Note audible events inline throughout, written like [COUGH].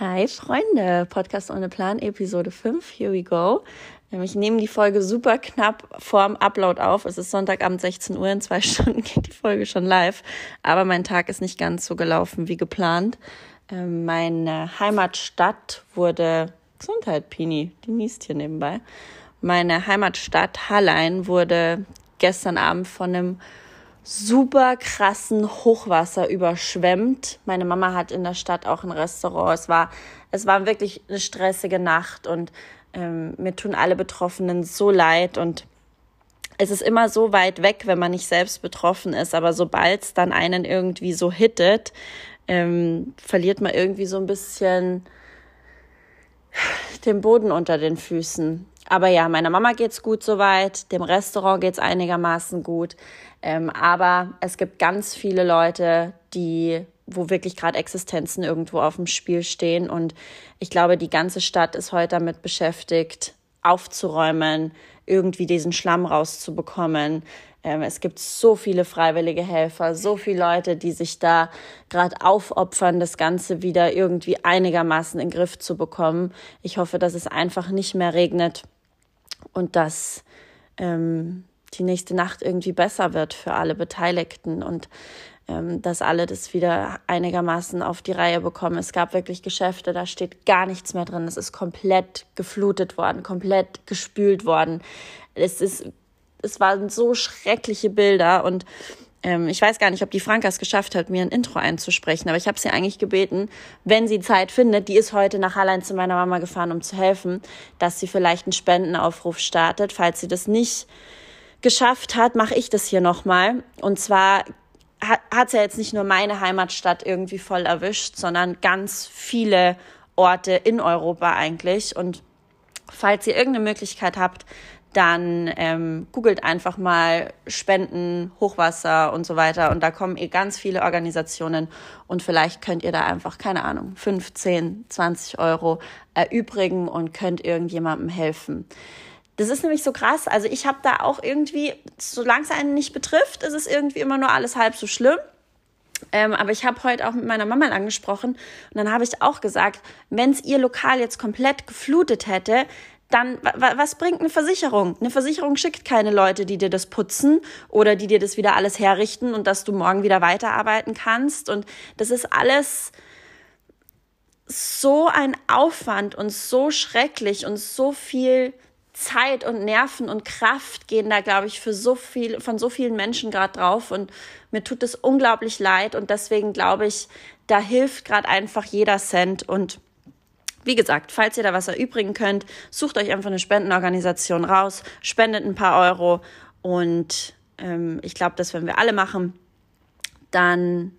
Hi Freunde, Podcast ohne Plan, Episode 5, here we go. Ähm, ich nehme die Folge super knapp vorm Upload auf. Es ist Sonntagabend 16 Uhr, in zwei [LAUGHS] Stunden geht die Folge schon live. Aber mein Tag ist nicht ganz so gelaufen wie geplant. Ähm, meine Heimatstadt wurde, Gesundheit Pini, die niest hier nebenbei. Meine Heimatstadt Hallein wurde gestern Abend von einem super krassen Hochwasser überschwemmt. Meine Mama hat in der Stadt auch ein Restaurant. Es war, es war wirklich eine stressige Nacht und ähm, mir tun alle Betroffenen so leid und es ist immer so weit weg, wenn man nicht selbst betroffen ist, aber sobald es dann einen irgendwie so hittet, ähm, verliert man irgendwie so ein bisschen den Boden unter den Füßen. Aber ja, meiner Mama geht's gut soweit, dem Restaurant geht's einigermaßen gut. Ähm, aber es gibt ganz viele Leute, die, wo wirklich gerade Existenzen irgendwo auf dem Spiel stehen. Und ich glaube, die ganze Stadt ist heute damit beschäftigt, aufzuräumen, irgendwie diesen Schlamm rauszubekommen. Ähm, es gibt so viele freiwillige Helfer, so viele Leute, die sich da gerade aufopfern, das Ganze wieder irgendwie einigermaßen in den Griff zu bekommen. Ich hoffe, dass es einfach nicht mehr regnet und dass ähm, die nächste Nacht irgendwie besser wird für alle Beteiligten und ähm, dass alle das wieder einigermaßen auf die Reihe bekommen. Es gab wirklich Geschäfte, da steht gar nichts mehr drin. Es ist komplett geflutet worden, komplett gespült worden. Es ist, es waren so schreckliche Bilder und ähm, ich weiß gar nicht, ob die Franka es geschafft hat, mir ein Intro einzusprechen, aber ich habe sie eigentlich gebeten, wenn sie Zeit findet, die ist heute nach Hallein zu meiner Mama gefahren, um zu helfen, dass sie vielleicht einen Spendenaufruf startet. Falls sie das nicht geschafft hat, mache ich das hier nochmal. Und zwar hat es ja jetzt nicht nur meine Heimatstadt irgendwie voll erwischt, sondern ganz viele Orte in Europa eigentlich. Und falls ihr irgendeine Möglichkeit habt, dann ähm, googelt einfach mal Spenden, Hochwasser und so weiter. Und da kommen eh ganz viele Organisationen und vielleicht könnt ihr da einfach, keine Ahnung, 15, 20 Euro erübrigen und könnt irgendjemandem helfen. Das ist nämlich so krass. Also ich habe da auch irgendwie, solange es einen nicht betrifft, ist es irgendwie immer nur alles halb so schlimm. Ähm, aber ich habe heute auch mit meiner Mama angesprochen und dann habe ich auch gesagt, wenn es ihr Lokal jetzt komplett geflutet hätte, dann was bringt eine Versicherung? Eine Versicherung schickt keine Leute, die dir das putzen oder die dir das wieder alles herrichten und dass du morgen wieder weiterarbeiten kannst. Und das ist alles so ein Aufwand und so schrecklich und so viel Zeit und Nerven und Kraft gehen da, glaube ich, für so viel, von so vielen Menschen gerade drauf. Und mir tut es unglaublich leid. Und deswegen glaube ich, da hilft gerade einfach jeder Cent. Und wie gesagt, falls ihr da was erübrigen könnt, sucht euch einfach eine Spendenorganisation raus, spendet ein paar Euro. Und ähm, ich glaube, dass wenn wir alle machen, dann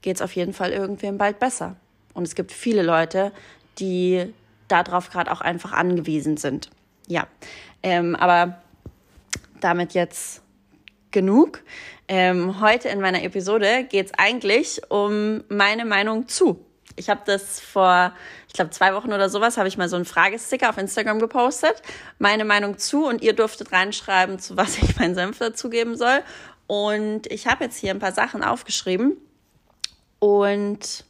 geht es auf jeden Fall irgendwem bald besser. Und es gibt viele Leute, die darauf gerade auch einfach angewiesen sind ja, ähm, aber damit jetzt genug. Ähm, heute in meiner Episode geht es eigentlich um meine Meinung zu. Ich habe das vor, ich glaube, zwei Wochen oder sowas, habe ich mal so einen Fragesticker auf Instagram gepostet. Meine Meinung zu und ihr durftet reinschreiben, zu was ich meinen Senf dazugeben soll. Und ich habe jetzt hier ein paar Sachen aufgeschrieben. Und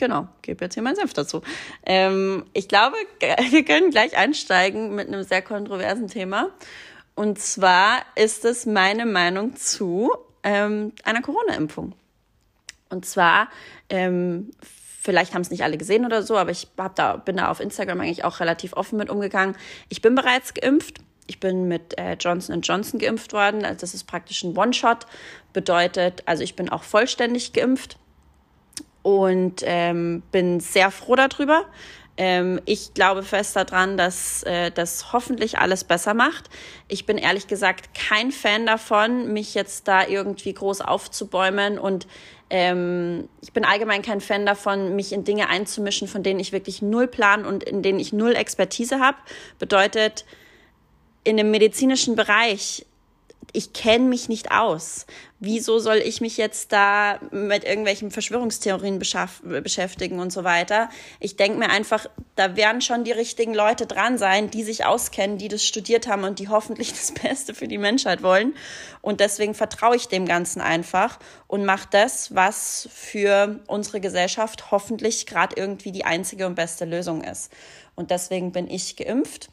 genau, gebe jetzt hier meinen Senf dazu. Ähm, ich glaube, [LAUGHS] wir können gleich einsteigen mit einem sehr kontroversen Thema. Und zwar ist es meine Meinung zu ähm, einer Corona-Impfung. Und zwar, ähm, vielleicht haben es nicht alle gesehen oder so, aber ich hab da, bin da auf Instagram eigentlich auch relativ offen mit umgegangen. Ich bin bereits geimpft. Ich bin mit äh, Johnson Johnson geimpft worden. Also das ist praktisch ein One-Shot. Bedeutet, also ich bin auch vollständig geimpft und ähm, bin sehr froh darüber. Ähm, ich glaube fest daran, dass äh, das hoffentlich alles besser macht. Ich bin ehrlich gesagt kein Fan davon, mich jetzt da irgendwie groß aufzubäumen und ähm, ich bin allgemein kein Fan davon, mich in Dinge einzumischen, von denen ich wirklich null Plan und in denen ich null Expertise habe. Bedeutet, in dem medizinischen Bereich ich kenne mich nicht aus. Wieso soll ich mich jetzt da mit irgendwelchen Verschwörungstheorien beschäftigen und so weiter? Ich denke mir einfach, da werden schon die richtigen Leute dran sein, die sich auskennen, die das studiert haben und die hoffentlich [LAUGHS] das Beste für die Menschheit wollen. Und deswegen vertraue ich dem Ganzen einfach und mache das, was für unsere Gesellschaft hoffentlich gerade irgendwie die einzige und beste Lösung ist. Und deswegen bin ich geimpft.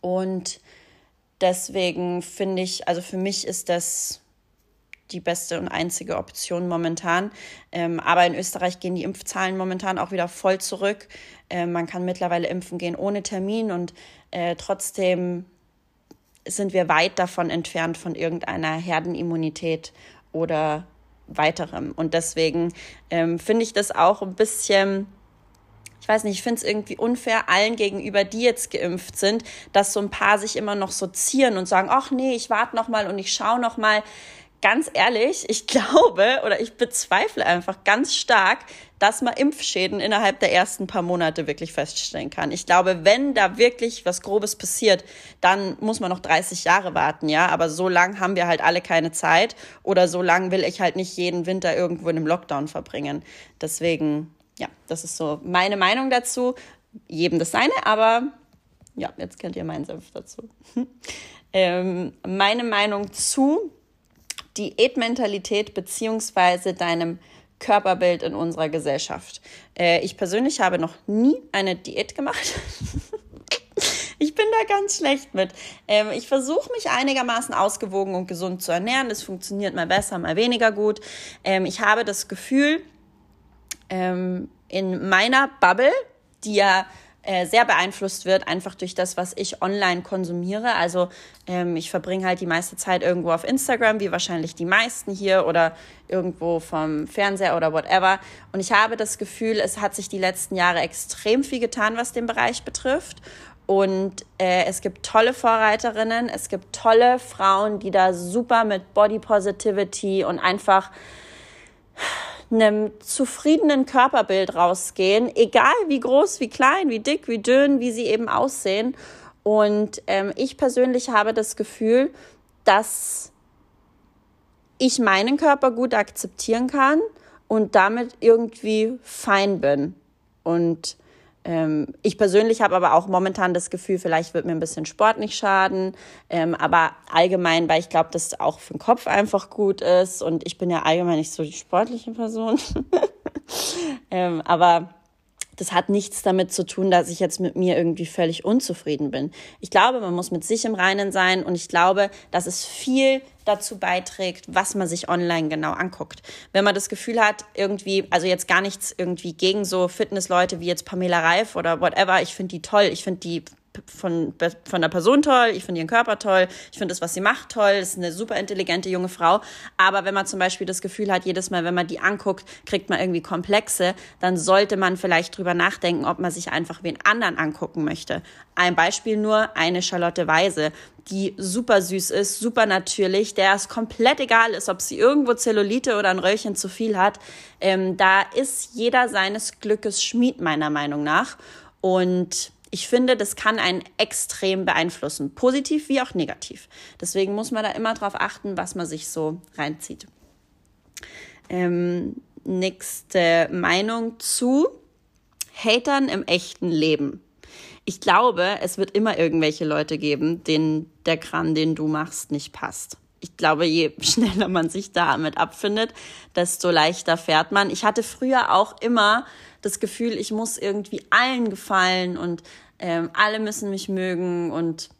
Und deswegen finde ich, also für mich ist das die beste und einzige Option momentan. Ähm, aber in Österreich gehen die Impfzahlen momentan auch wieder voll zurück. Ähm, man kann mittlerweile impfen gehen ohne Termin und äh, trotzdem sind wir weit davon entfernt von irgendeiner Herdenimmunität oder weiterem. Und deswegen ähm, finde ich das auch ein bisschen ich weiß nicht, ich finde es irgendwie unfair allen gegenüber, die jetzt geimpft sind, dass so ein paar sich immer noch so zieren und sagen, ach nee, ich warte noch mal und ich schaue noch mal. Ganz ehrlich, ich [LAUGHS] glaube oder ich bezweifle einfach ganz stark, dass man Impfschäden innerhalb der ersten paar Monate wirklich feststellen kann. Ich glaube, wenn da wirklich was Grobes passiert, dann muss man noch 30 Jahre warten, ja. Aber so lang haben wir halt alle keine Zeit oder so lang will ich halt nicht jeden Winter irgendwo in einem Lockdown verbringen. Deswegen ja, das ist so meine Meinung dazu. Jedem das seine, aber ja, jetzt kennt ihr meinen Senf dazu. [LAUGHS] ähm, meine Meinung zu Diätmentalität beziehungsweise deinem Körperbild in unserer Gesellschaft. Äh, ich persönlich habe noch nie eine Diät gemacht. [LAUGHS] ich bin da ganz schlecht mit. Ähm, ich versuche mich einigermaßen ausgewogen und gesund zu ernähren. Das funktioniert mal besser, mal weniger gut. Ähm, ich habe das Gefühl, ähm, in meiner Bubble, die ja äh, sehr beeinflusst wird, einfach durch das, was ich online konsumiere. Also ähm, ich verbringe halt die meiste Zeit irgendwo auf Instagram, wie wahrscheinlich die meisten hier oder irgendwo vom Fernseher oder whatever. Und ich habe das Gefühl, es hat sich die letzten Jahre extrem viel getan, was den Bereich betrifft. Und äh, es gibt tolle Vorreiterinnen, es gibt tolle Frauen, die da super mit Body Positivity und einfach einem zufriedenen Körperbild rausgehen, egal wie groß, wie klein, wie dick, wie dünn, wie sie eben aussehen. Und ähm, ich persönlich habe das Gefühl, dass ich meinen Körper gut akzeptieren kann und damit irgendwie fein bin. Und ich persönlich habe aber auch momentan das Gefühl, vielleicht wird mir ein bisschen Sport nicht schaden. Ähm, aber allgemein, weil ich glaube, dass es auch für den Kopf einfach gut ist. Und ich bin ja allgemein nicht so die sportliche Person. [LAUGHS] ähm, aber das hat nichts damit zu tun, dass ich jetzt mit mir irgendwie völlig unzufrieden bin. Ich glaube, man muss mit sich im Reinen sein und ich glaube, dass es viel dazu beiträgt, was man sich online genau anguckt. Wenn man das Gefühl hat, irgendwie, also jetzt gar nichts irgendwie gegen so Fitnessleute wie jetzt Pamela Reif oder whatever, ich finde die toll, ich finde die von, von der Person toll, ich finde ihren Körper toll, ich finde das, was sie macht, toll, das ist eine super intelligente junge Frau. Aber wenn man zum Beispiel das Gefühl hat, jedes Mal, wenn man die anguckt, kriegt man irgendwie Komplexe, dann sollte man vielleicht drüber nachdenken, ob man sich einfach wen anderen angucken möchte. Ein Beispiel nur, eine Charlotte Weise, die super süß ist, super natürlich, der es komplett egal ist, ob sie irgendwo Zellulite oder ein Röllchen zu viel hat. Ähm, da ist jeder seines Glückes Schmied, meiner Meinung nach. Und ich finde, das kann einen extrem beeinflussen, positiv wie auch negativ. Deswegen muss man da immer darauf achten, was man sich so reinzieht. Ähm, nächste Meinung zu Hatern im echten Leben. Ich glaube, es wird immer irgendwelche Leute geben, denen der Kram, den du machst, nicht passt. Ich glaube, je [LAUGHS] schneller man sich damit abfindet, desto leichter fährt man. Ich hatte früher auch immer das Gefühl, ich muss irgendwie allen gefallen und ähm, alle müssen mich mögen und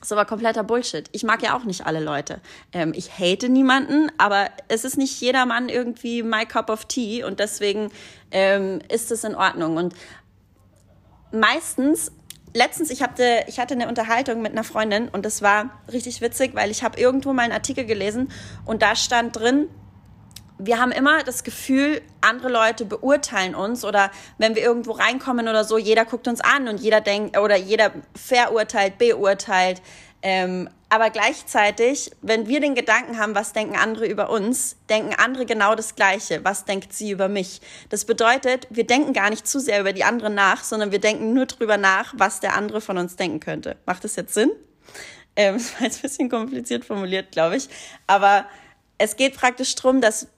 so war kompletter Bullshit. Ich mag ja auch nicht alle Leute. Ähm, ich hate niemanden, aber es ist nicht jedermann irgendwie my cup of tea und deswegen ähm, ist es in Ordnung. Und meistens, letztens, ich hatte, ich hatte eine Unterhaltung mit einer Freundin und das war richtig witzig, weil ich habe irgendwo mal einen Artikel gelesen und da stand drin, wir haben immer das Gefühl, andere Leute beurteilen uns oder wenn wir irgendwo reinkommen oder so, jeder guckt uns an und jeder denkt oder jeder verurteilt, beurteilt. Ähm, aber gleichzeitig, wenn wir den Gedanken haben, was denken andere über uns, denken andere genau das Gleiche. Was denkt sie über mich? Das bedeutet, wir denken gar nicht zu sehr über die anderen nach, sondern wir denken nur drüber nach, was der andere von uns denken könnte. Macht das jetzt Sinn? Ähm, [LAUGHS] das war jetzt ein bisschen kompliziert formuliert, glaube ich. Aber es geht praktisch darum, dass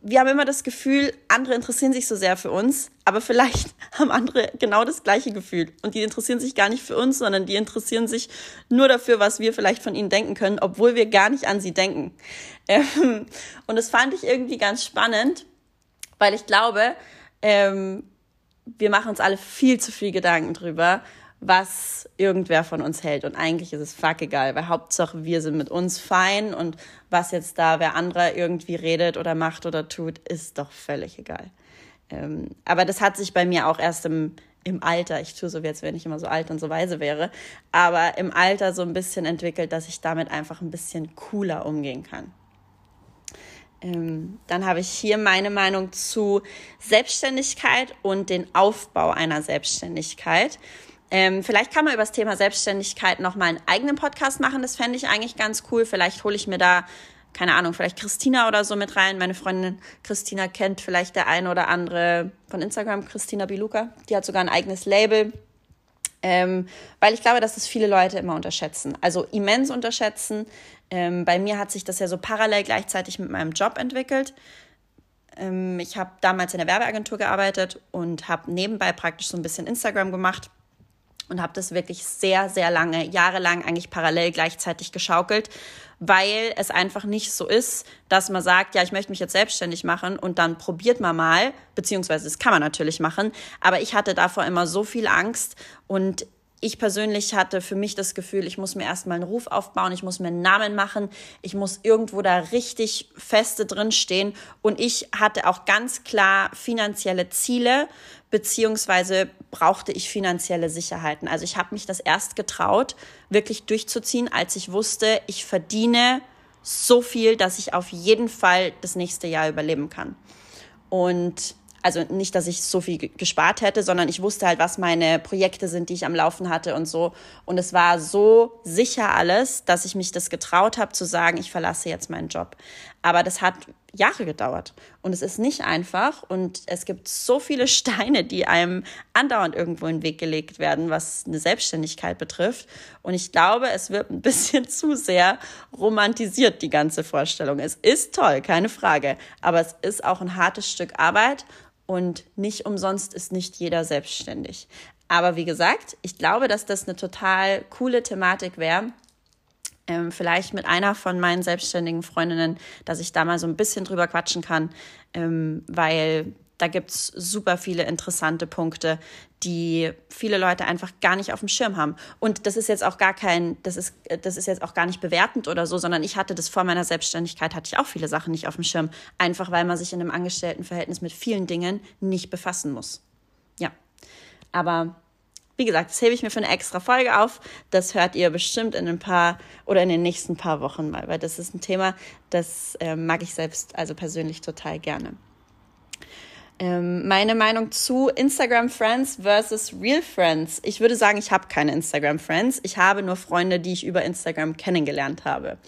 wir haben immer das Gefühl, andere interessieren sich so sehr für uns, aber vielleicht [LAUGHS] haben andere genau das gleiche Gefühl. Und die interessieren sich gar nicht für uns, sondern die interessieren sich nur dafür, was wir vielleicht von ihnen denken können, obwohl wir gar nicht an sie denken. [LAUGHS] Ähm, und das fand ich irgendwie ganz spannend, weil ich glaube, ähm, wir machen uns alle viel zu viel Gedanken drüber, was irgendwer von uns hält. Und eigentlich ist es fuck egal, weil Hauptsache wir sind mit uns fein und was jetzt da wer anderer irgendwie redet oder macht oder tut, ist doch völlig egal. Ähm, aber das hat sich bei mir auch erst im, im Alter, ich tue so, wie als wenn ich immer so alt und so weise wäre, aber im Alter so ein bisschen entwickelt, dass ich damit einfach ein bisschen cooler umgehen kann. Ähm, dann habe ich hier meine Meinung zu Selbstständigkeit und den Aufbau einer Selbstständigkeit. Ähm, vielleicht kann man über das Thema Selbstständigkeit noch mal einen eigenen Podcast machen. Das fände ich eigentlich ganz cool. Vielleicht hole ich mir da, keine Ahnung, vielleicht Christina oder so mit rein. Meine Freundin Christina kennt vielleicht der eine oder andere von Instagram, Christina Biluka. Die hat sogar ein eigenes Label. Ähm, weil ich glaube, dass das viele Leute immer unterschätzen. Also immens unterschätzen. Ähm, bei mir hat sich das ja so parallel gleichzeitig mit meinem Job entwickelt. Ähm, ich habe damals in der Werbeagentur gearbeitet und habe nebenbei praktisch so ein bisschen Instagram gemacht und habe das wirklich sehr, sehr lange, jahrelang eigentlich parallel gleichzeitig geschaukelt, weil es einfach nicht so ist, dass man sagt, ja, ich möchte mich jetzt selbstständig machen und dann probiert man mal, beziehungsweise das kann man natürlich machen, aber ich hatte davor immer so viel Angst und ich persönlich hatte für mich das Gefühl, ich muss mir erstmal einen Ruf aufbauen, ich muss mir einen Namen machen, ich muss irgendwo da richtig feste drinstehen. Und ich hatte auch ganz klar finanzielle Ziele, beziehungsweise brauchte ich finanzielle Sicherheiten. Also ich habe mich das erst getraut, wirklich durchzuziehen, als ich wusste, ich verdiene so viel, dass ich auf jeden Fall das nächste Jahr überleben kann. Und also nicht, dass ich so viel gespart hätte, sondern ich wusste halt, was meine Projekte sind, die ich am Laufen hatte und so. Und es war so sicher alles, dass ich mich das getraut habe zu sagen, ich verlasse jetzt meinen Job. Aber das hat Jahre gedauert und es ist nicht einfach und es gibt so viele [LAUGHS] Steine, die einem andauernd irgendwo in den Weg gelegt werden, was eine Selbstständigkeit betrifft. Und ich glaube, es wird ein [LAUGHS] bisschen zu sehr romantisiert, die ganze Vorstellung. Es ist toll, keine Frage, aber es ist auch ein hartes Stück Arbeit und nicht umsonst ist nicht jeder selbstständig. Aber wie gesagt, ich glaube, dass das eine total coole Thematik wäre, ähm, vielleicht mit einer von meinen selbstständigen Freundinnen, dass ich da mal so ein bisschen drüber quatschen kann, ähm, weil da gibt's super viele interessante Punkte, die viele Leute einfach gar nicht auf dem Schirm haben. Und das ist jetzt auch gar kein, das ist, das ist jetzt auch gar nicht bewertend oder so, sondern ich hatte das vor meiner Selbstständigkeit, hatte ich auch viele Sachen nicht auf dem Schirm. Einfach weil man sich in einem Angestelltenverhältnis mit vielen Dingen nicht befassen muss. Ja. Aber wie gesagt, das hebe ich mir für eine extra Folge auf. Das hört ihr bestimmt in ein paar oder in den nächsten paar Wochen mal, weil das ist ein Thema, das äh, mag ich selbst also persönlich total gerne. Ähm, meine Meinung zu Instagram Friends versus Real Friends. Ich würde sagen, ich habe keine Instagram Friends. Ich habe nur Freunde, die ich über Instagram kennengelernt habe.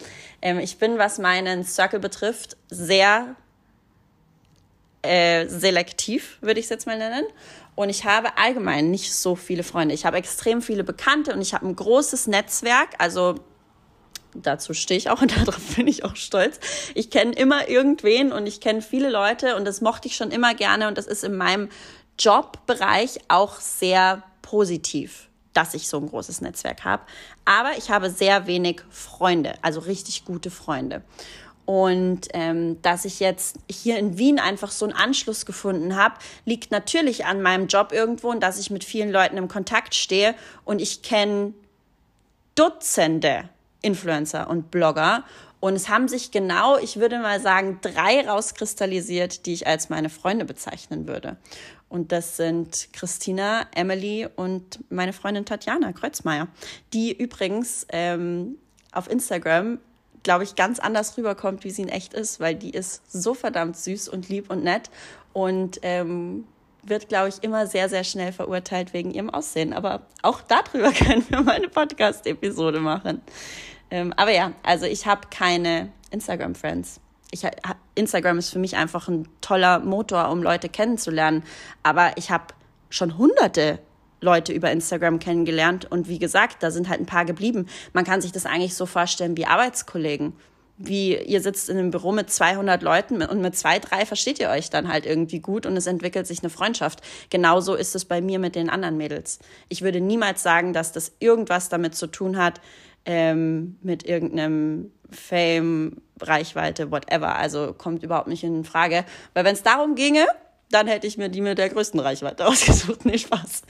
Ähm, ich bin, was meinen Circle betrifft, sehr äh, selektiv, würde ich es jetzt mal nennen. Und ich habe allgemein nicht so viele Freunde. Ich habe extrem viele Bekannte und ich habe ein großes Netzwerk. Also dazu stehe ich auch und [LAUGHS] darauf bin ich auch stolz. Ich kenne immer irgendwen und ich kenne viele Leute und das mochte ich schon immer gerne und das ist in meinem Jobbereich auch sehr positiv dass ich so ein großes Netzwerk habe. Aber ich habe sehr wenig Freunde, also richtig gute Freunde. Und ähm, dass ich jetzt hier in Wien einfach so einen Anschluss gefunden habe, liegt natürlich an meinem Job irgendwo und dass ich mit vielen Leuten im Kontakt stehe und ich kenne Dutzende Influencer und Blogger und es haben sich genau, ich würde mal sagen, drei rauskristallisiert, die ich als meine Freunde bezeichnen würde. Und das sind Christina, Emily und meine Freundin Tatjana Kreuzmeier, die übrigens ähm, auf Instagram glaube ich, ganz anders rüberkommt, wie sie in echt ist, weil die ist so verdammt süß und lieb und nett und ähm, wird, glaube ich, immer sehr, sehr schnell verurteilt wegen ihrem Aussehen. Aber auch darüber [LAUGHS] können wir mal eine Podcast-Episode machen. Ähm, aber ja, also ich habe keine Instagram-Friends. Instagram ist für mich einfach ein toller Motor, um Leute kennenzulernen. Aber ich habe schon hunderte Leute über Instagram kennengelernt und wie gesagt, da sind halt ein paar geblieben. Man kann sich das eigentlich so vorstellen wie Arbeitskollegen. Wie ihr sitzt in einem Büro mit 200 Leuten und mit zwei, drei versteht ihr euch dann halt irgendwie gut und es entwickelt sich eine Freundschaft. Genauso ist es bei mir mit den anderen Mädels. Ich würde niemals sagen, dass das irgendwas damit zu tun hat, ähm, mit irgendeinem Fame, Reichweite, whatever. Also kommt überhaupt nicht in Frage. Weil wenn es darum ginge, dann hätte ich mir die mit der größten Reichweite [LAUGHS] ausgesucht. Nee, Spaß.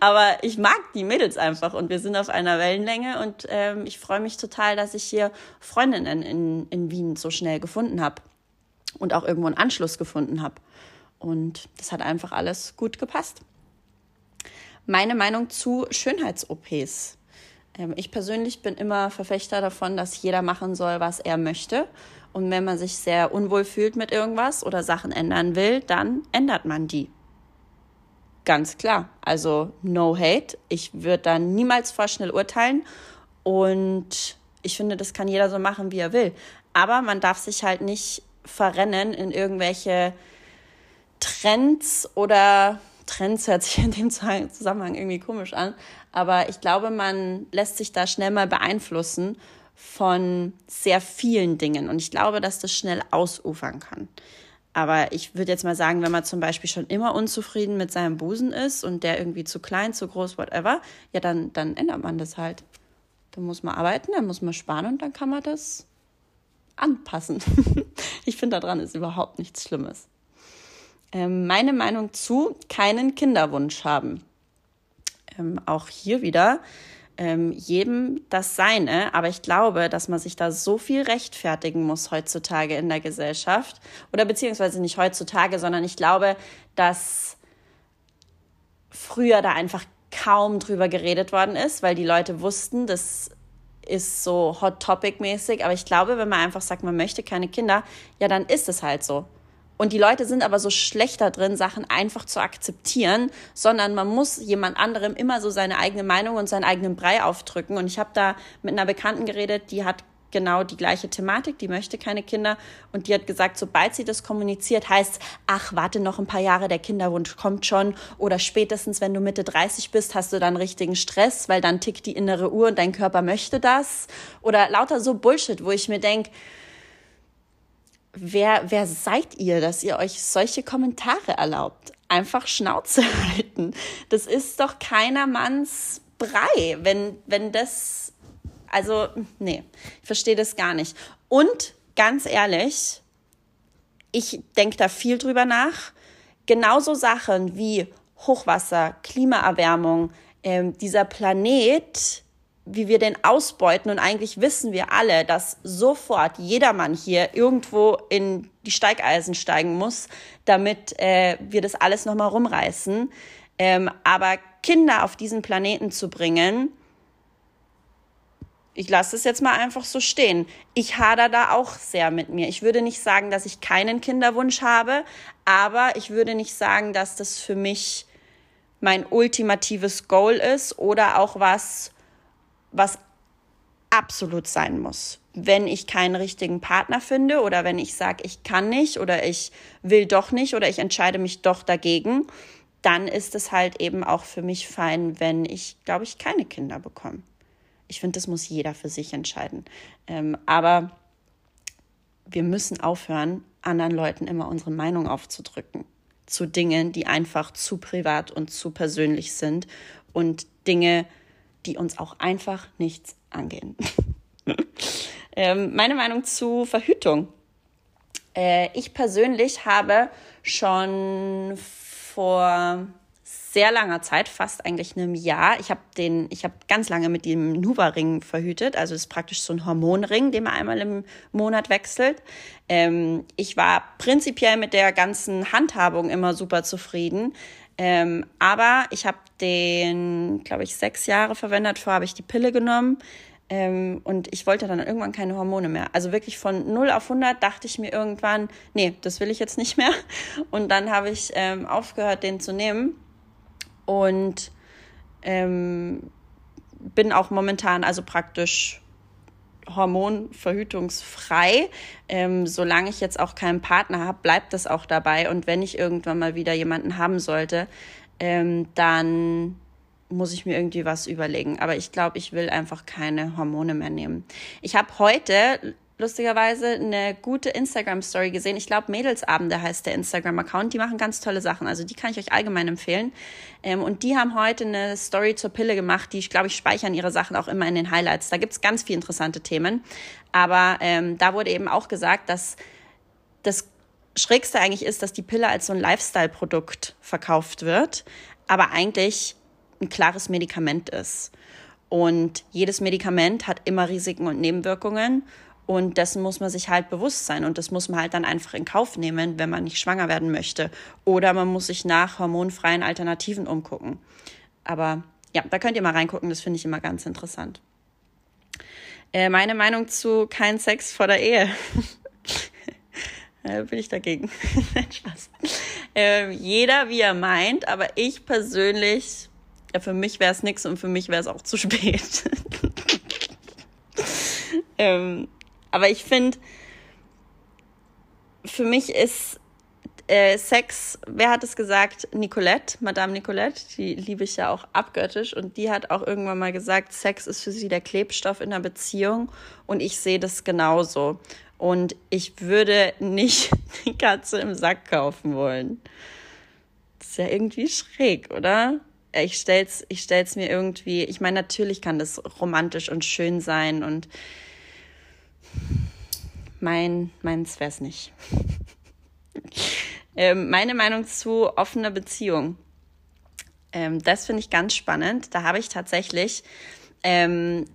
Aber ich mag die Mädels einfach und wir sind auf einer Wellenlänge und ähm, ich freue mich total, dass ich hier Freundinnen in, in Wien so schnell gefunden habe und auch irgendwo einen Anschluss gefunden habe. Und das hat einfach alles gut gepasst. Meine Meinung zu Schönheits-OPs. Ähm, ich persönlich bin immer Verfechter davon, dass jeder machen soll, was er möchte. Und wenn man sich sehr unwohl fühlt mit irgendwas oder Sachen ändern will, dann ändert man die. Ganz klar. Also no hate. Ich würde da niemals vorschnell urteilen. Und ich finde, das kann jeder so machen, wie er will. Aber man darf sich halt nicht verrennen in irgendwelche Trends oder Trends hört sich in dem Zusammenhang irgendwie komisch an. Aber ich glaube, man lässt sich da schnell mal beeinflussen von sehr vielen Dingen. Und ich glaube, dass das schnell ausufern kann. Aber ich würde jetzt mal sagen, wenn man zum Beispiel schon immer unzufrieden mit seinem Busen ist und der irgendwie zu klein, zu groß, whatever, ja, dann, dann ändert man das halt. Dann muss man arbeiten, dann muss man sparen und dann kann man das anpassen. [LAUGHS] ich finde, daran ist überhaupt nichts Schlimmes. Ähm, meine Meinung zu keinen Kinderwunsch haben ähm, auch hier wieder ähm, jedem das Seine. Aber ich glaube, dass man sich da so viel rechtfertigen muss heutzutage in der Gesellschaft. Oder beziehungsweise nicht heutzutage, sondern ich glaube, dass früher da einfach kaum drüber geredet worden ist, weil die Leute wussten, das ist so Hot Topic mäßig. Aber ich glaube, wenn man einfach sagt, man möchte keine Kinder, ja, dann ist es halt so. Und die Leute sind aber so schlechter drin, Sachen einfach zu akzeptieren, sondern man muss jemand anderem immer so seine eigene Meinung und seinen eigenen Brei aufdrücken. Und ich habe da mit einer Bekannten geredet, die hat genau die gleiche Thematik, die möchte keine Kinder. Und die hat gesagt, sobald sie das kommuniziert, heißt, ach, warte noch ein paar Jahre, der Kinderwunsch kommt schon. Oder spätestens, wenn du Mitte 30 bist, hast du dann richtigen Stress, weil dann tickt die innere Uhr und dein Körper möchte das. Oder lauter so Bullshit, wo ich mir denke, wer, wer seid ihr, dass ihr euch solche Kommentare erlaubt? Einfach Schnauze [LAUGHS] halten. Das ist doch keiner Manns Brei, wenn, wenn das, also, nee, ich verstehe das gar nicht. Und ganz ehrlich, ich denke da viel drüber nach. Genauso Sachen wie Hochwasser, Klimaerwärmung, äh, dieser Planet, wie wir den ausbeuten. Und eigentlich wissen wir alle, dass sofort jedermann hier irgendwo in die Steigeisen steigen muss, damit äh, wir das alles nochmal rumreißen. Ähm, aber Kinder auf diesen Planeten zu bringen, ich lasse es jetzt mal einfach so stehen. Ich hader da auch sehr mit mir. Ich würde nicht sagen, dass ich keinen Kinderwunsch habe, aber ich würde nicht sagen, dass das für mich mein ultimatives Goal ist oder auch was, was absolut sein muss. Wenn ich keinen richtigen Partner finde oder wenn ich sage, ich kann nicht oder ich will doch nicht oder ich entscheide mich doch dagegen, dann ist es halt eben auch für mich fein, wenn ich, glaube ich, keine Kinder bekomme. Ich finde, das muss jeder für sich entscheiden. Ähm, aber wir müssen aufhören, anderen Leuten immer unsere Meinung aufzudrücken zu Dingen, die einfach zu privat und zu persönlich sind und Dinge, die uns auch einfach nichts angehen. [LAUGHS] ähm, meine Meinung zu Verhütung. Äh, ich persönlich habe schon vor sehr langer Zeit, fast eigentlich einem Jahr. Ich habe den, ganz lange mit dem Nuva-Ring verhütet. Also es ist praktisch so ein Hormonring, den man einmal im Monat wechselt. Ähm, ich war prinzipiell mit der ganzen Handhabung immer super zufrieden. Ähm, aber ich habe den, glaube ich, sechs Jahre verwendet. Vorher habe ich die Pille genommen. Ähm, und ich wollte dann irgendwann keine Hormone mehr. Also wirklich von 0 auf 100 dachte ich mir irgendwann, nee, das will ich jetzt nicht mehr. Und dann habe ich ähm, aufgehört, den zu nehmen. Und ähm, bin auch momentan also praktisch hormonverhütungsfrei. Ähm, solange ich jetzt auch keinen Partner habe, bleibt das auch dabei. Und wenn ich irgendwann mal wieder jemanden haben sollte, ähm, dann muss ich mir irgendwie was überlegen. Aber ich glaube, ich will einfach keine Hormone mehr nehmen. Ich habe heute lustigerweise eine gute Instagram-Story gesehen. Ich glaube, Mädelsabende heißt der Instagram-Account. Die machen ganz tolle Sachen. Also die kann ich euch allgemein empfehlen. Ähm, und die haben heute eine Story zur Pille gemacht. Die, glaube, ich speichern ihre Sachen auch immer in den Highlights. Da gibt's ganz viele interessante Themen. Aber ähm, da wurde eben auch gesagt, dass das Schrägste eigentlich ist, dass die Pille als so ein Lifestyle-Produkt verkauft wird, aber eigentlich ein klares Medikament ist. Und jedes Medikament hat immer Risiken und Nebenwirkungen. Und dessen muss man sich halt bewusst sein. Und das muss man halt dann einfach in Kauf nehmen, wenn man nicht schwanger werden möchte. Oder man muss sich nach hormonfreien Alternativen umgucken. Aber ja, da könnt ihr mal reingucken. Das finde ich immer ganz interessant. Äh, meine Meinung zu kein Sex vor der Ehe. [LAUGHS] äh, bin ich dagegen. [LAUGHS] Spaß. Äh, jeder, wie er meint. Aber ich persönlich, ja, für mich wäre es nichts und für mich wäre es auch zu spät. [LAUGHS] ähm, aber ich finde, für mich ist äh, Sex, wer hat es gesagt? Nicolette, Madame Nicolette, die liebe ich ja auch abgöttisch und die hat auch irgendwann mal gesagt, Sex ist für sie der Klebstoff in einer Beziehung und ich sehe das genauso. Und ich würde nicht [LAUGHS] die Katze im Sack kaufen wollen. Das ist ja irgendwie schräg, oder? Ich stell's, ich stell's mir irgendwie, ich meine, natürlich kann das romantisch und schön sein und mein, meins wäre es nicht. [LAUGHS] ähm, meine Meinung zu offener Beziehung. Ähm, das finde ich ganz spannend. Da habe ich tatsächlich ähm,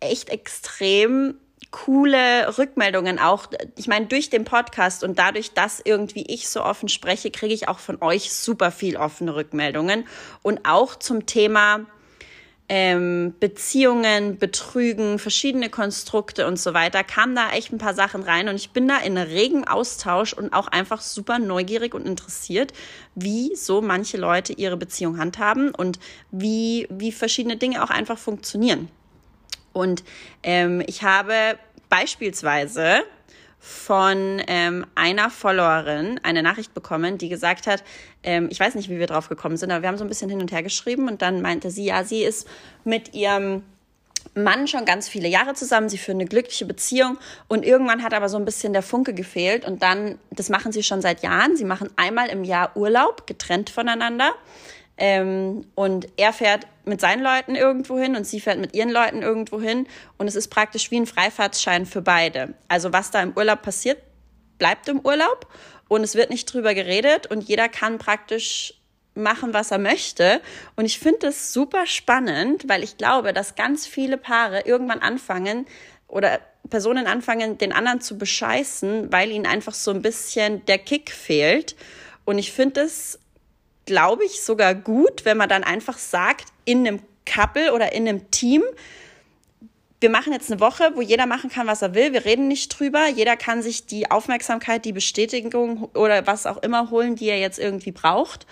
echt extrem coole Rückmeldungen auch. Ich meine, durch den Podcast und dadurch, dass irgendwie ich so offen spreche, kriege ich auch von euch super viel offene Rückmeldungen. Und auch zum Thema ähm, Beziehungen, Betrügen, verschiedene Konstrukte und so weiter, kamen da echt ein paar Sachen rein und ich bin da in regem Austausch und auch einfach super neugierig und interessiert, wie so manche Leute ihre Beziehung handhaben und wie, wie verschiedene Dinge auch einfach funktionieren. Und ähm, ich habe beispielsweise von ähm, einer Followerin eine Nachricht bekommen, die gesagt hat, ähm, ich weiß nicht, wie wir drauf gekommen sind, aber wir haben so ein bisschen hin und her geschrieben und dann meinte sie, ja, sie ist mit ihrem Mann schon ganz viele Jahre zusammen, sie führen eine glückliche Beziehung und irgendwann hat aber so ein bisschen der Funke gefehlt und dann, das machen sie schon seit Jahren, sie machen einmal im Jahr Urlaub, getrennt voneinander ähm, und er fährt mit seinen Leuten irgendwo hin und sie fährt mit ihren Leuten irgendwo hin. Und es ist praktisch wie ein Freifahrtsschein für beide. Also was da im Urlaub passiert, bleibt im Urlaub und es wird nicht drüber geredet und jeder kann praktisch machen, was er möchte. Und ich finde das super spannend, weil ich glaube, dass ganz viele Paare irgendwann anfangen oder Personen anfangen, den anderen zu bescheißen, weil ihnen einfach so ein bisschen der Kick fehlt. Und ich finde es glaube ich, sogar gut, wenn man dann einfach sagt, in einem Couple oder in einem Team, wir machen jetzt eine Woche, wo jeder machen kann, was er will. Wir reden nicht drüber. Jeder kann sich die Aufmerksamkeit, die Bestätigung oder was auch immer holen, die er jetzt irgendwie braucht.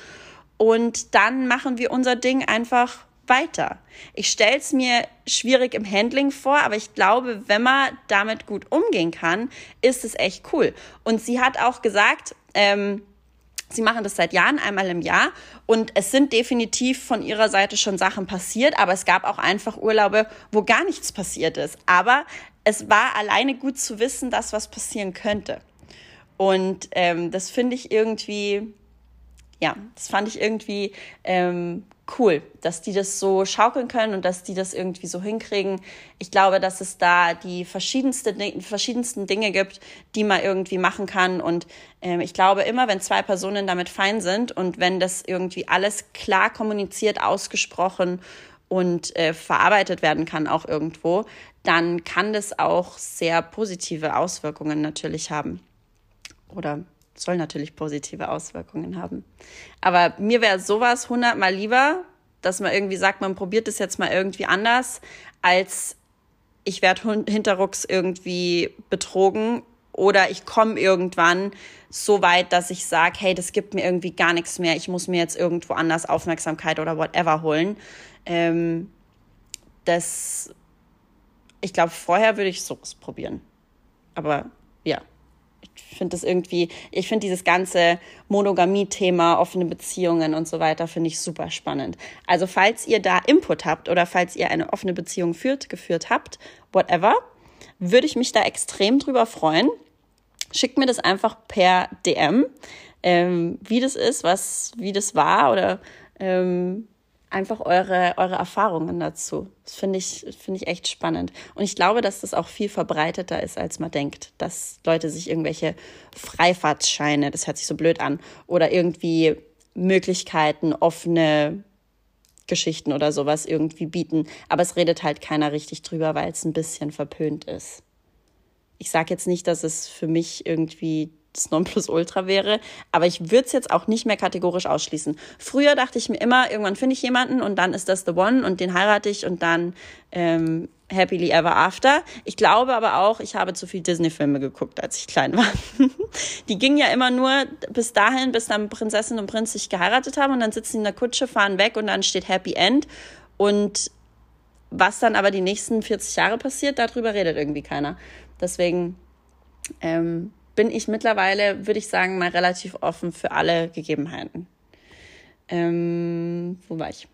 Und dann machen wir unser Ding einfach weiter. Ich stelle es mir schwierig im Handling vor, aber ich glaube, wenn man damit gut umgehen kann, ist es echt cool. Und sie hat auch gesagt, ähm, Sie machen das seit Jahren, einmal im Jahr. Und es sind definitiv von ihrer Seite schon Sachen passiert, aber es gab auch einfach Urlaube, wo gar nichts passiert ist. Aber es war alleine gut zu wissen, dass was passieren könnte. Und ähm, das finde ich irgendwie, ja, das fand ich irgendwie ähm, cool, dass die das so schaukeln können und dass die das irgendwie so hinkriegen. Ich glaube, dass es da die verschiedenste, verschiedensten Dinge gibt, die man irgendwie machen kann. Und ähm, ich glaube immer, wenn zwei Personen damit fein sind und wenn das irgendwie alles klar kommuniziert, ausgesprochen und äh, verarbeitet werden kann auch irgendwo, dann kann das auch sehr positive Auswirkungen natürlich haben. Oder soll natürlich positive Auswirkungen haben. Aber mir wäre sowas hundertmal lieber, dass man irgendwie sagt, man probiert es jetzt mal irgendwie anders, als ich werde hinterrucks irgendwie betrogen oder ich komme irgendwann so weit, dass ich sage, hey, das gibt mir irgendwie gar nichts mehr, ich muss mir jetzt irgendwo anders Aufmerksamkeit oder whatever holen. Ähm, das, ich glaube, vorher würde ich sowas probieren. Aber ja, Ich finde das irgendwie, ich finde dieses ganze Monogamie-Thema, offene Beziehungen und so weiter, finde ich super spannend. Also falls ihr da Input habt oder falls ihr eine offene Beziehung führt, geführt habt, whatever, würde ich mich da extrem drüber freuen. Schickt mir das einfach per DM, ähm, wie das ist, was, wie das war oder ähm, einfach eure, eure Erfahrungen dazu. Das finde ich, finde ich echt spannend. Und ich glaube, dass das auch viel verbreiteter ist, als man denkt, dass Leute sich irgendwelche Freifahrtscheine, das hört sich so blöd an, oder irgendwie Möglichkeiten, offene Geschichten oder sowas irgendwie bieten. Aber es redet halt keiner richtig drüber, weil es ein bisschen verpönt ist. Ich sage jetzt nicht, dass es für mich irgendwie das Nonplusultra wäre. Aber ich würde es jetzt auch nicht mehr kategorisch ausschließen. Früher dachte ich mir immer, irgendwann finde ich jemanden und dann ist das the one und den heirate ich und dann ähm, happily ever after. Ich glaube aber auch, ich habe zu viel Disney-Filme geguckt, als ich klein war. [LAUGHS] Die gingen ja immer nur bis dahin, bis dann Prinzessin und Prinz sich geheiratet haben und dann sitzen sie in der Kutsche, fahren weg und dann steht Happy End. Und was dann aber die nächsten 40 Jahre passiert, darüber redet irgendwie keiner. Deswegen ähm, bin ich mittlerweile, würde ich sagen, mal relativ offen für alle Gegebenheiten. Ähm, wo war ich?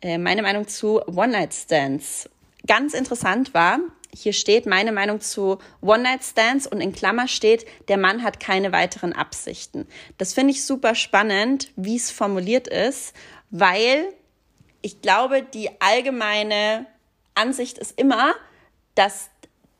Äh, meine Meinung zu One-Night-Stands. Ganz interessant war, hier steht meine Meinung zu One-Night-Stands und in Klammer steht, der Mann hat keine weiteren Absichten. Das finde ich super spannend, wie es formuliert ist, weil ich glaube, die allgemeine Ansicht ist immer, dass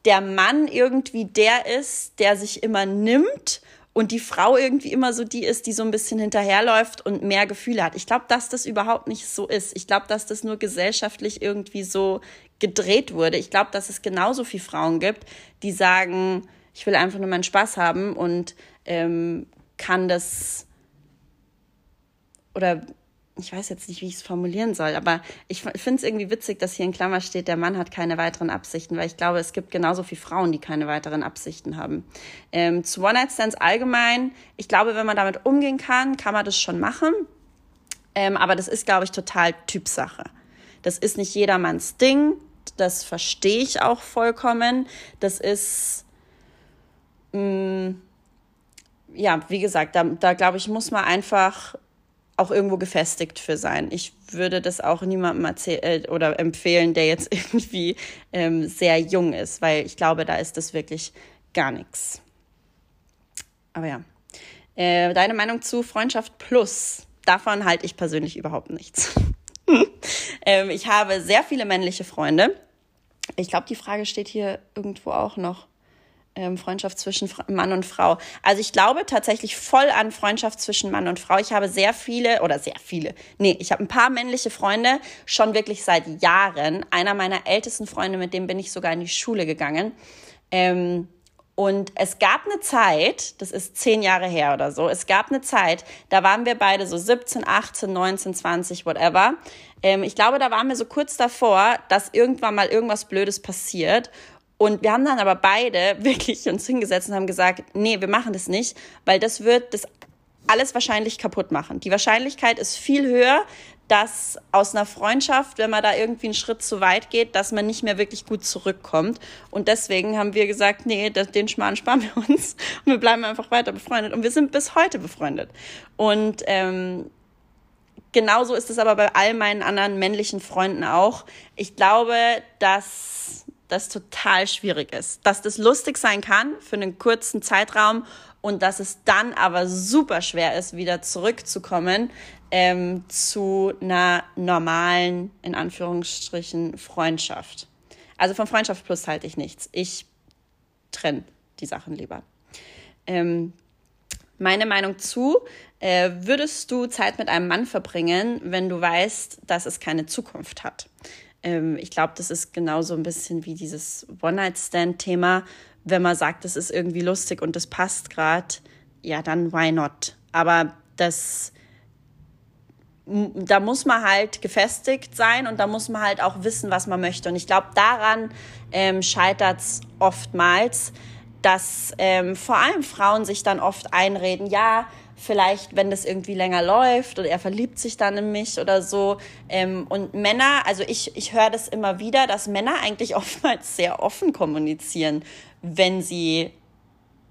der Mann irgendwie der ist, der sich immer nimmt und die Frau irgendwie immer so die ist, die so ein bisschen hinterherläuft und mehr Gefühle hat. Ich glaube, dass das überhaupt nicht so ist. Ich glaube, dass das nur gesellschaftlich irgendwie so gedreht wurde. Ich glaube, dass es genauso viele Frauen gibt, die sagen, ich will einfach nur meinen Spaß haben und ähm, kann das oder ich weiß jetzt nicht, wie ich es formulieren soll, aber ich finde es irgendwie witzig, dass hier in Klammer steht, der Mann hat keine weiteren Absichten, weil ich glaube, es gibt genauso viele Frauen, die keine weiteren Absichten haben. Ähm, zu One-Night-Stands allgemein, ich glaube, wenn man damit umgehen kann, kann man das schon machen. Ähm, aber das ist, glaube ich, total Typsache. Das ist nicht jedermanns Ding. Das verstehe ich auch vollkommen. Das ist, mh, mm, ja, wie gesagt, da, da glaube ich, muss man einfach auch irgendwo gefestigt für sein. Ich würde das auch niemandem erzählen äh, oder empfehlen, der jetzt [LAUGHS] irgendwie ähm, sehr jung ist, weil ich glaube, da ist das wirklich gar nichts. Aber ja. Äh, deine Meinung zu Freundschaft Plus? Davon halte ich persönlich überhaupt nichts. [LAUGHS] ähm, ich habe sehr viele männliche Freunde. Ich glaube, die Frage steht hier irgendwo auch noch ähm, Freundschaft zwischen Mann und Frau. Also ich glaube tatsächlich voll an Freundschaft zwischen Mann und Frau. Ich habe sehr viele oder sehr viele, nee, ich habe ein paar männliche Freunde schon wirklich seit Jahren. Einer meiner ältesten Freunde, mit dem bin ich sogar in die Schule gegangen. Ähm, und es gab eine Zeit, das ist zehn Jahre her oder so, es gab eine Zeit, da waren wir beide so 17, 18, 19, 20, whatever. Ähm, ich glaube, da waren wir so kurz davor, dass irgendwann mal irgendwas Blödes passiert. Und wir haben dann aber beide [LAUGHS] wirklich uns hingesetzt und haben gesagt, nee, wir machen das nicht, weil das wird das alles wahrscheinlich kaputt machen. Die Wahrscheinlichkeit ist viel höher, dass aus einer Freundschaft, wenn man da irgendwie einen Schritt zu weit geht, dass man nicht mehr wirklich gut zurückkommt. Und deswegen haben wir gesagt, nee, den Schmarrn sparen wir uns [LAUGHS] und wir bleiben einfach weiter befreundet. Und wir sind bis heute befreundet. Und ähm, genauso ist es aber bei all meinen anderen männlichen Freunden auch. Ich glaube, dass das total schwierig ist. Dass das lustig sein kann für einen kurzen Zeitraum und dass es dann aber super schwer ist, wieder zurückzukommen ähm, zu einer normalen, in Anführungsstrichen, Freundschaft. Also von Freundschaft plus halte ich nichts. Ich trenne die Sachen lieber. Ähm, meine Meinung zu, äh, würdest du Zeit mit einem Mann verbringen, wenn du weißt, dass es keine Zukunft hat? Ähm, ich glaube, das ist genauso ein bisschen wie dieses One-Night-Stand-Thema. Wenn man sagt, das ist irgendwie lustig und das passt gerade, ja, dann why not? Aber das, da muss man halt gefestigt sein und da muss man halt auch wissen, was man möchte. Und ich glaube, daran ähm, scheitert es oftmals, dass ähm, vor allem Frauen sich dann oft einreden, ja, vielleicht, wenn das irgendwie länger läuft oder er verliebt sich dann in mich oder so. Ähm, und Männer, also ich, ich höre das immer wieder, dass Männer eigentlich [LAUGHS] oftmals sehr offen kommunizieren, wenn sie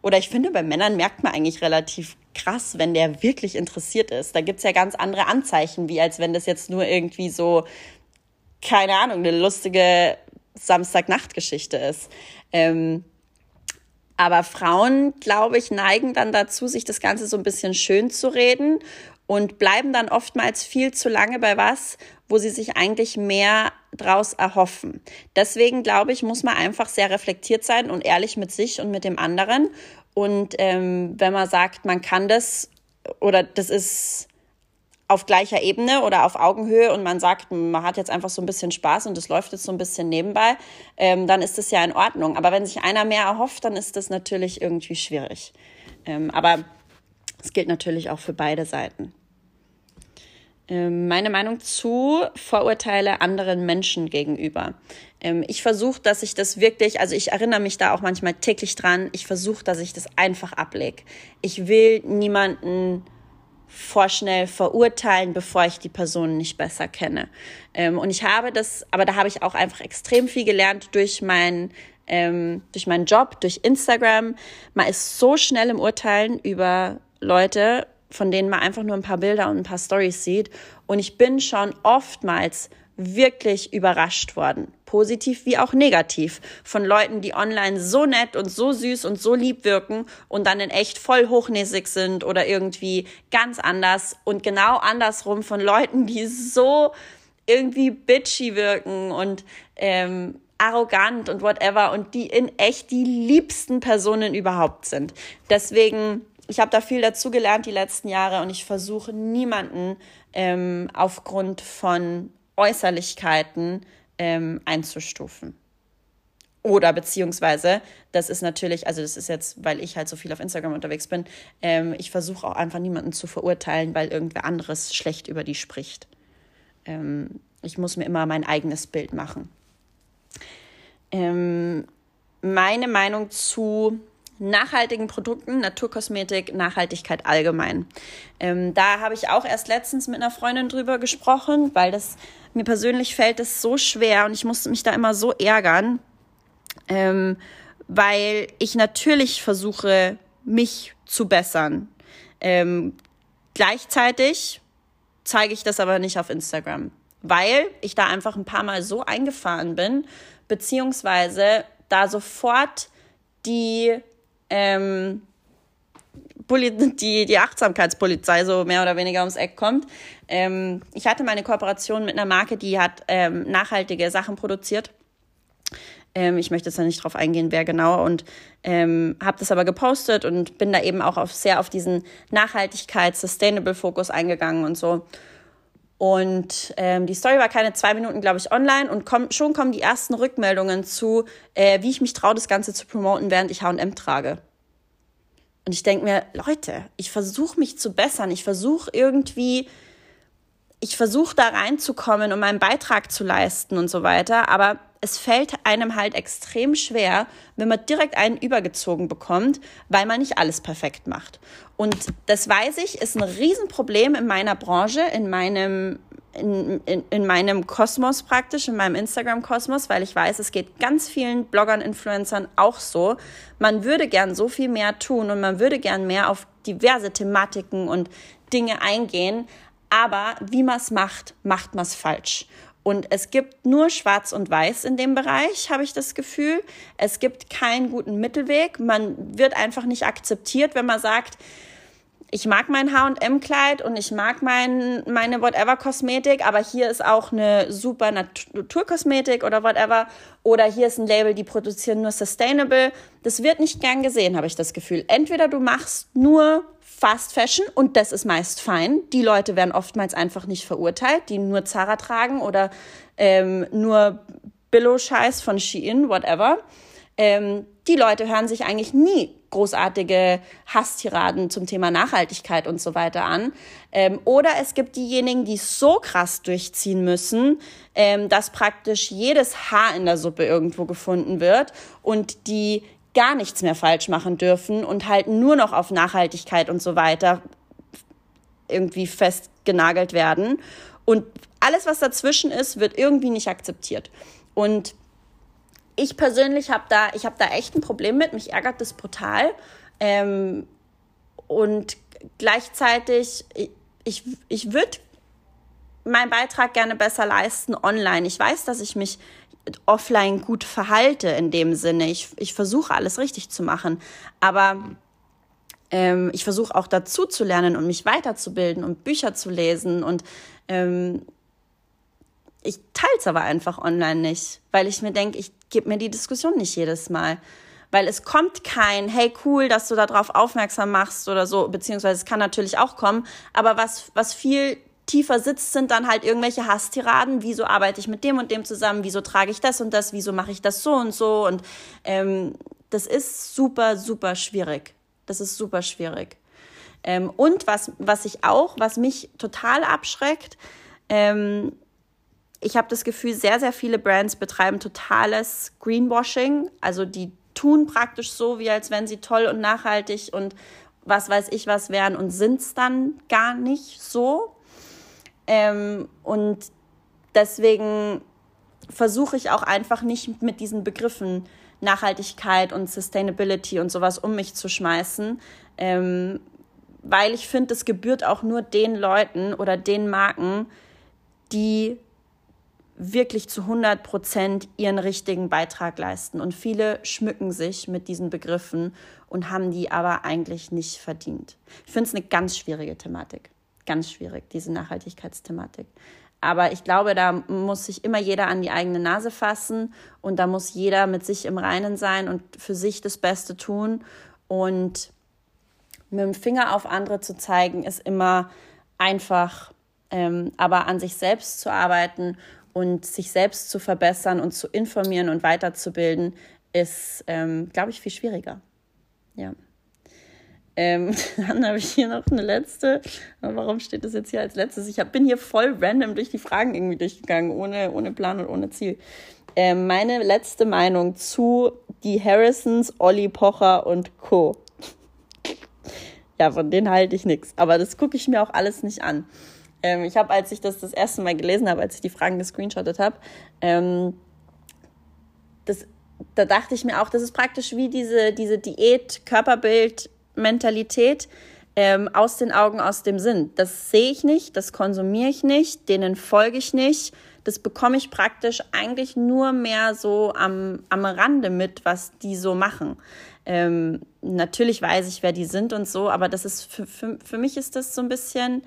oder ich finde, bei Männern merkt man eigentlich relativ krass, wenn der wirklich interessiert ist. Da gibt's ja ganz andere Anzeichen, wie als wenn das jetzt nur irgendwie so, keine Ahnung, eine lustige Samstagnachtgeschichte ist. Ähm, aber Frauen, glaube ich, neigen dann dazu, sich das Ganze so ein bisschen schön zu reden und bleiben dann oftmals viel zu lange bei was, wo sie sich eigentlich mehr draus erhoffen. Deswegen glaube ich, muss man einfach sehr reflektiert sein und ehrlich mit sich und mit dem anderen. Und ähm, wenn man sagt, man kann das oder das ist auf gleicher Ebene oder auf Augenhöhe und man sagt, man hat jetzt einfach so ein bisschen Spaß und es läuft jetzt so ein bisschen nebenbei, ähm, dann ist das ja in Ordnung. Aber wenn sich einer mehr erhofft, dann ist das natürlich irgendwie schwierig. Ähm, aber es gilt natürlich auch für beide Seiten. Ähm, meine Meinung zu Vorurteile anderen Menschen gegenüber. Ähm, ich versuche, dass ich das wirklich, also ich erinnere mich da auch manchmal täglich dran, ich versuche, dass ich das einfach ablege. Ich will niemanden vorschnell verurteilen, bevor ich die Person nicht besser kenne. Ähm, und ich habe das, aber da habe ich auch einfach extrem viel gelernt durch mein ähm, durch meinen Job, durch Instagram. Man ist so schnell im Urteilen über Leute, von denen man einfach nur ein paar Bilder und ein paar Stories sieht. Und ich bin schon oftmals wirklich überrascht worden, positiv wie auch negativ, von Leuten, die online so nett und so süß und so lieb wirken und dann in echt voll hochnäsig sind oder irgendwie ganz anders und genau andersrum von Leuten, die so irgendwie bitchy wirken und ähm, arrogant und whatever und die in echt die liebsten Personen überhaupt sind. Deswegen ich habe da viel dazu gelernt die letzten Jahre und ich versuche niemanden ähm, aufgrund von Äußerlichkeiten ähm, einzustufen. Oder beziehungsweise, das ist natürlich, also das ist jetzt, weil ich halt so viel auf Instagram unterwegs bin, ähm, ich versuche auch einfach niemanden zu verurteilen, weil irgendwer anderes schlecht über die spricht. Ähm, ich muss mir immer mein eigenes Bild machen. Ähm, meine Meinung zu nachhaltigen Produkten, Naturkosmetik, Nachhaltigkeit allgemein. Ähm, da habe ich auch erst letztens mit einer Freundin drüber gesprochen, weil das mir persönlich fällt es so schwer und ich musste mich da immer so ärgern, ähm, weil ich natürlich versuche, mich zu bessern. Ähm, gleichzeitig zeige ich das aber nicht auf Instagram, weil ich da einfach ein paar Mal so eingefahren bin, beziehungsweise da sofort die ähm, die, die Achtsamkeitspolizei so mehr oder weniger ums Eck kommt. Ähm, ich hatte meine Kooperation mit einer Marke, die hat ähm, nachhaltige Sachen produziert. Ähm, ich möchte jetzt da nicht drauf eingehen, wer genau, und ähm, habe das aber gepostet und bin da eben auch auf, sehr auf diesen Nachhaltigkeits-, Sustainable-Fokus eingegangen und so. Und ähm, die Story war keine zwei Minuten, glaube ich, online und komm, schon kommen die ersten Rückmeldungen zu, äh, wie ich mich traue, das Ganze zu promoten, während ich H&M trage. Und ich denke mir, Leute, ich versuche mich zu bessern, ich versuche irgendwie, ich versuche da reinzukommen, um meinen Beitrag zu leisten und so weiter, aber es fällt einem halt extrem schwer, wenn man direkt einen übergezogen bekommt, weil man nicht alles perfekt macht. Und das weiß ich, ist ein Riesenproblem in meiner Branche, in meinem, in, in, in meinem Kosmos praktisch, in meinem Instagram-Kosmos, weil ich weiß, es geht ganz vielen Bloggern, Influencern auch so. Man würde gern so viel mehr tun und man würde gern mehr auf diverse Thematiken und Dinge eingehen, aber wie man es macht, macht man es falsch. Und es gibt nur Schwarz und Weiß in dem Bereich, habe ich das Gefühl. Es gibt keinen guten Mittelweg. Man wird einfach nicht akzeptiert, wenn man sagt, ich mag mein H&M-Kleid und ich mag mein, meine Whatever-Kosmetik, aber hier ist auch eine super Naturkosmetik oder whatever. Oder hier ist ein Label, die produzieren nur Sustainable. Das wird nicht gern gesehen, habe ich das Gefühl. Entweder du machst nur Fast Fashion und das ist meist fein. Die Leute werden oftmals einfach nicht verurteilt, die nur Zara tragen oder ähm, nur Billo-Scheiß von Shein, whatever. Ähm, die Leute hören sich eigentlich nie großartige Hasstiraden zum Thema Nachhaltigkeit und so weiter an. Ähm, oder es gibt diejenigen, die so krass durchziehen müssen, ähm, dass praktisch jedes Haar in der Suppe irgendwo gefunden wird und die gar nichts mehr falsch machen dürfen und halt nur noch auf Nachhaltigkeit und so weiter irgendwie festgenagelt werden. Und alles, was dazwischen ist, wird irgendwie nicht akzeptiert. Und ich persönlich habe da, ich habe da echt ein Problem mit. Mich ärgert das brutal. Ähm, und gleichzeitig, ich, ich würde meinen Beitrag gerne besser leisten online. Ich weiß, dass ich mich offline gut verhalte in dem Sinne. Ich, ich versuche alles richtig zu machen. Aber ähm, ich versuche auch dazu zu lernen und mich weiterzubilden und Bücher zu lesen. Und ähm, ich teile es aber einfach online nicht, weil ich mir denke, ich gebe mir die Diskussion nicht jedes Mal. Weil es kommt kein, hey cool, dass du darauf aufmerksam machst oder so, beziehungsweise es kann natürlich auch kommen, aber was, was viel tiefer sitzt, sind dann halt irgendwelche Hasstiraden. Wieso arbeite ich mit dem und dem zusammen? Wieso trage ich das und das? Wieso mache ich das so und so? Und ähm, das ist super, super schwierig. Das ist super schwierig. Ähm, und was, was ich auch, was mich total abschreckt, ähm, ich habe das Gefühl, sehr, sehr viele Brands betreiben totales Greenwashing. Also die tun praktisch so, wie als wenn sie toll und nachhaltig und was weiß ich was wären und sind es dann gar nicht so. Ähm, und deswegen versuche ich auch einfach nicht mit diesen Begriffen Nachhaltigkeit und Sustainability und sowas um mich zu schmeißen, ähm, weil ich finde, es gebührt auch nur den Leuten oder den Marken, die wirklich zu 100 Prozent ihren richtigen Beitrag leisten. Und viele schmücken sich mit diesen Begriffen und haben die aber eigentlich nicht verdient. Ich finde es eine ganz schwierige Thematik. Ganz schwierig, diese Nachhaltigkeitsthematik. Aber ich glaube, da muss sich immer jeder an die eigene Nase fassen und da muss jeder mit sich im Reinen sein und für sich das Beste tun. Und mit dem Finger auf andere zu zeigen, ist immer einfach. Ähm, aber an sich selbst zu arbeiten und sich selbst zu verbessern und zu informieren und weiterzubilden, ist, ähm, glaube ich, viel schwieriger. Ja. Ähm, [LAUGHS] dann habe ich hier noch eine letzte. Warum steht das jetzt hier als letztes? Ich hab, bin hier voll random durch die Fragen irgendwie durchgegangen, ohne, ohne Plan und ohne Ziel. Ähm, meine letzte Meinung zu die Harrisons, Olli Pocher und Co. [LAUGHS] Ja, von denen halte ich nichts. Aber das gucke ich mir auch alles nicht an. Ähm, ich habe, als ich das das erste Mal gelesen habe, als ich die Fragen gescreenshottet habe, ähm, das, da dachte ich mir auch, das ist praktisch wie diese, diese Diät-Körperbild- Mentalität ähm, aus den Augen, aus dem Sinn. Das sehe ich nicht, das konsumiere ich nicht, denen folge ich nicht. Das bekomme ich praktisch eigentlich nur mehr so am, am Rande mit, was die so machen. Ähm, natürlich weiß ich, wer die sind und so, aber das ist für, für, für mich ist das so ein bisschen,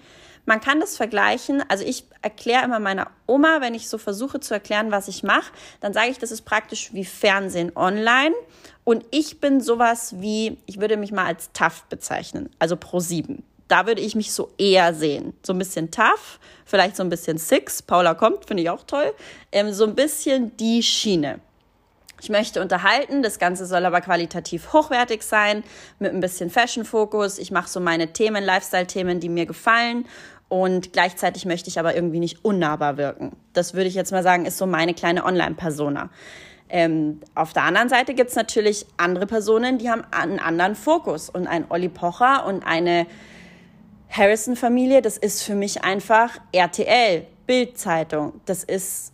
man kann das vergleichen. Also ich erkläre immer meiner Oma, wenn ich so versuche zu erklären, was ich mache, dann sage ich, das ist praktisch wie Fernsehen online. Und ich bin sowas wie, ich würde mich mal als tough bezeichnen, also pro sieben. Da würde ich mich so eher sehen. So ein bisschen tough, vielleicht so ein bisschen six. Paula kommt, finde ich auch toll. Ähm, so ein bisschen die Schiene. Ich möchte unterhalten, das Ganze soll aber qualitativ hochwertig sein, mit ein bisschen Fashion-Fokus. Ich mache so meine Themen, Lifestyle-Themen, die mir gefallen und gleichzeitig möchte ich aber irgendwie nicht unnahbar wirken. Das würde ich jetzt mal sagen, ist so meine kleine Online-Persona. Ähm, auf der anderen Seite gibt es natürlich andere Personen, die haben einen anderen Fokus. Und ein Olli Pocher und eine Harrison-Familie, das ist für mich einfach RTL, Bildzeitung. Das ist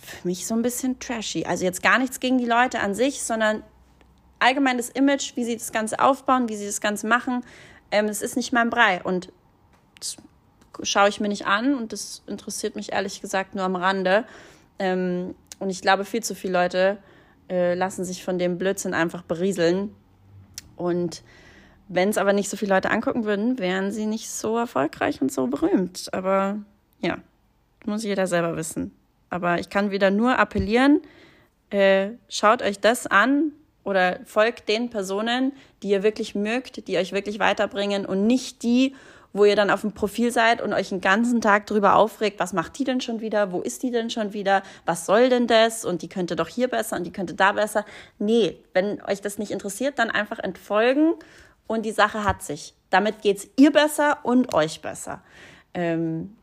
für mich so ein bisschen trashy. Also jetzt gar nichts gegen die Leute an sich, sondern allgemein das Image, wie sie das Ganze aufbauen, wie sie das Ganze machen. Ähm, das ist nicht mein Brei. Und das schaue ich mir nicht an und das interessiert mich ehrlich gesagt nur am Rande. Ähm, und ich glaube, viel zu viele Leute äh, lassen sich von dem Blödsinn einfach berieseln. Und wenn es aber nicht so viele Leute angucken würden, wären sie nicht so erfolgreich und so berühmt. Aber ja, muss jeder selber wissen. Aber ich kann wieder nur appellieren, äh, schaut euch das an oder folgt den Personen, die ihr wirklich mögt, die euch wirklich weiterbringen und nicht die, wo ihr dann auf dem Profil seid und euch den ganzen Tag darüber aufregt, was macht die denn schon wieder, wo ist die denn schon wieder, was soll denn das und die könnte doch hier besser und die könnte da besser. Nee, wenn euch das nicht interessiert, dann einfach entfolgen und die Sache hat sich. Damit geht es ihr besser und euch besser. Ähm,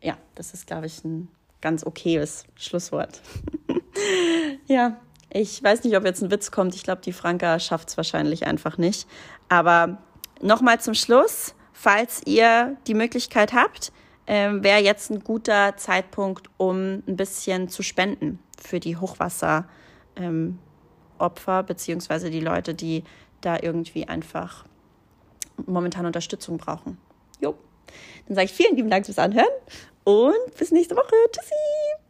ja, das ist, glaube ich, ein ganz okayes Schlusswort. [LAUGHS] ja, ich weiß nicht, ob jetzt ein Witz kommt. Ich glaube, die Franka schafft es wahrscheinlich einfach nicht. Aber nochmal zum Schluss falls ihr die Möglichkeit habt, äh, wäre jetzt ein guter Zeitpunkt, um ein bisschen zu spenden für die Hochwasseropfer ähm, beziehungsweise die Leute, die da irgendwie einfach momentan Unterstützung brauchen. Jo. Dann sage ich vielen lieben Dank fürs Anhören und bis nächste Woche. Tschüssi!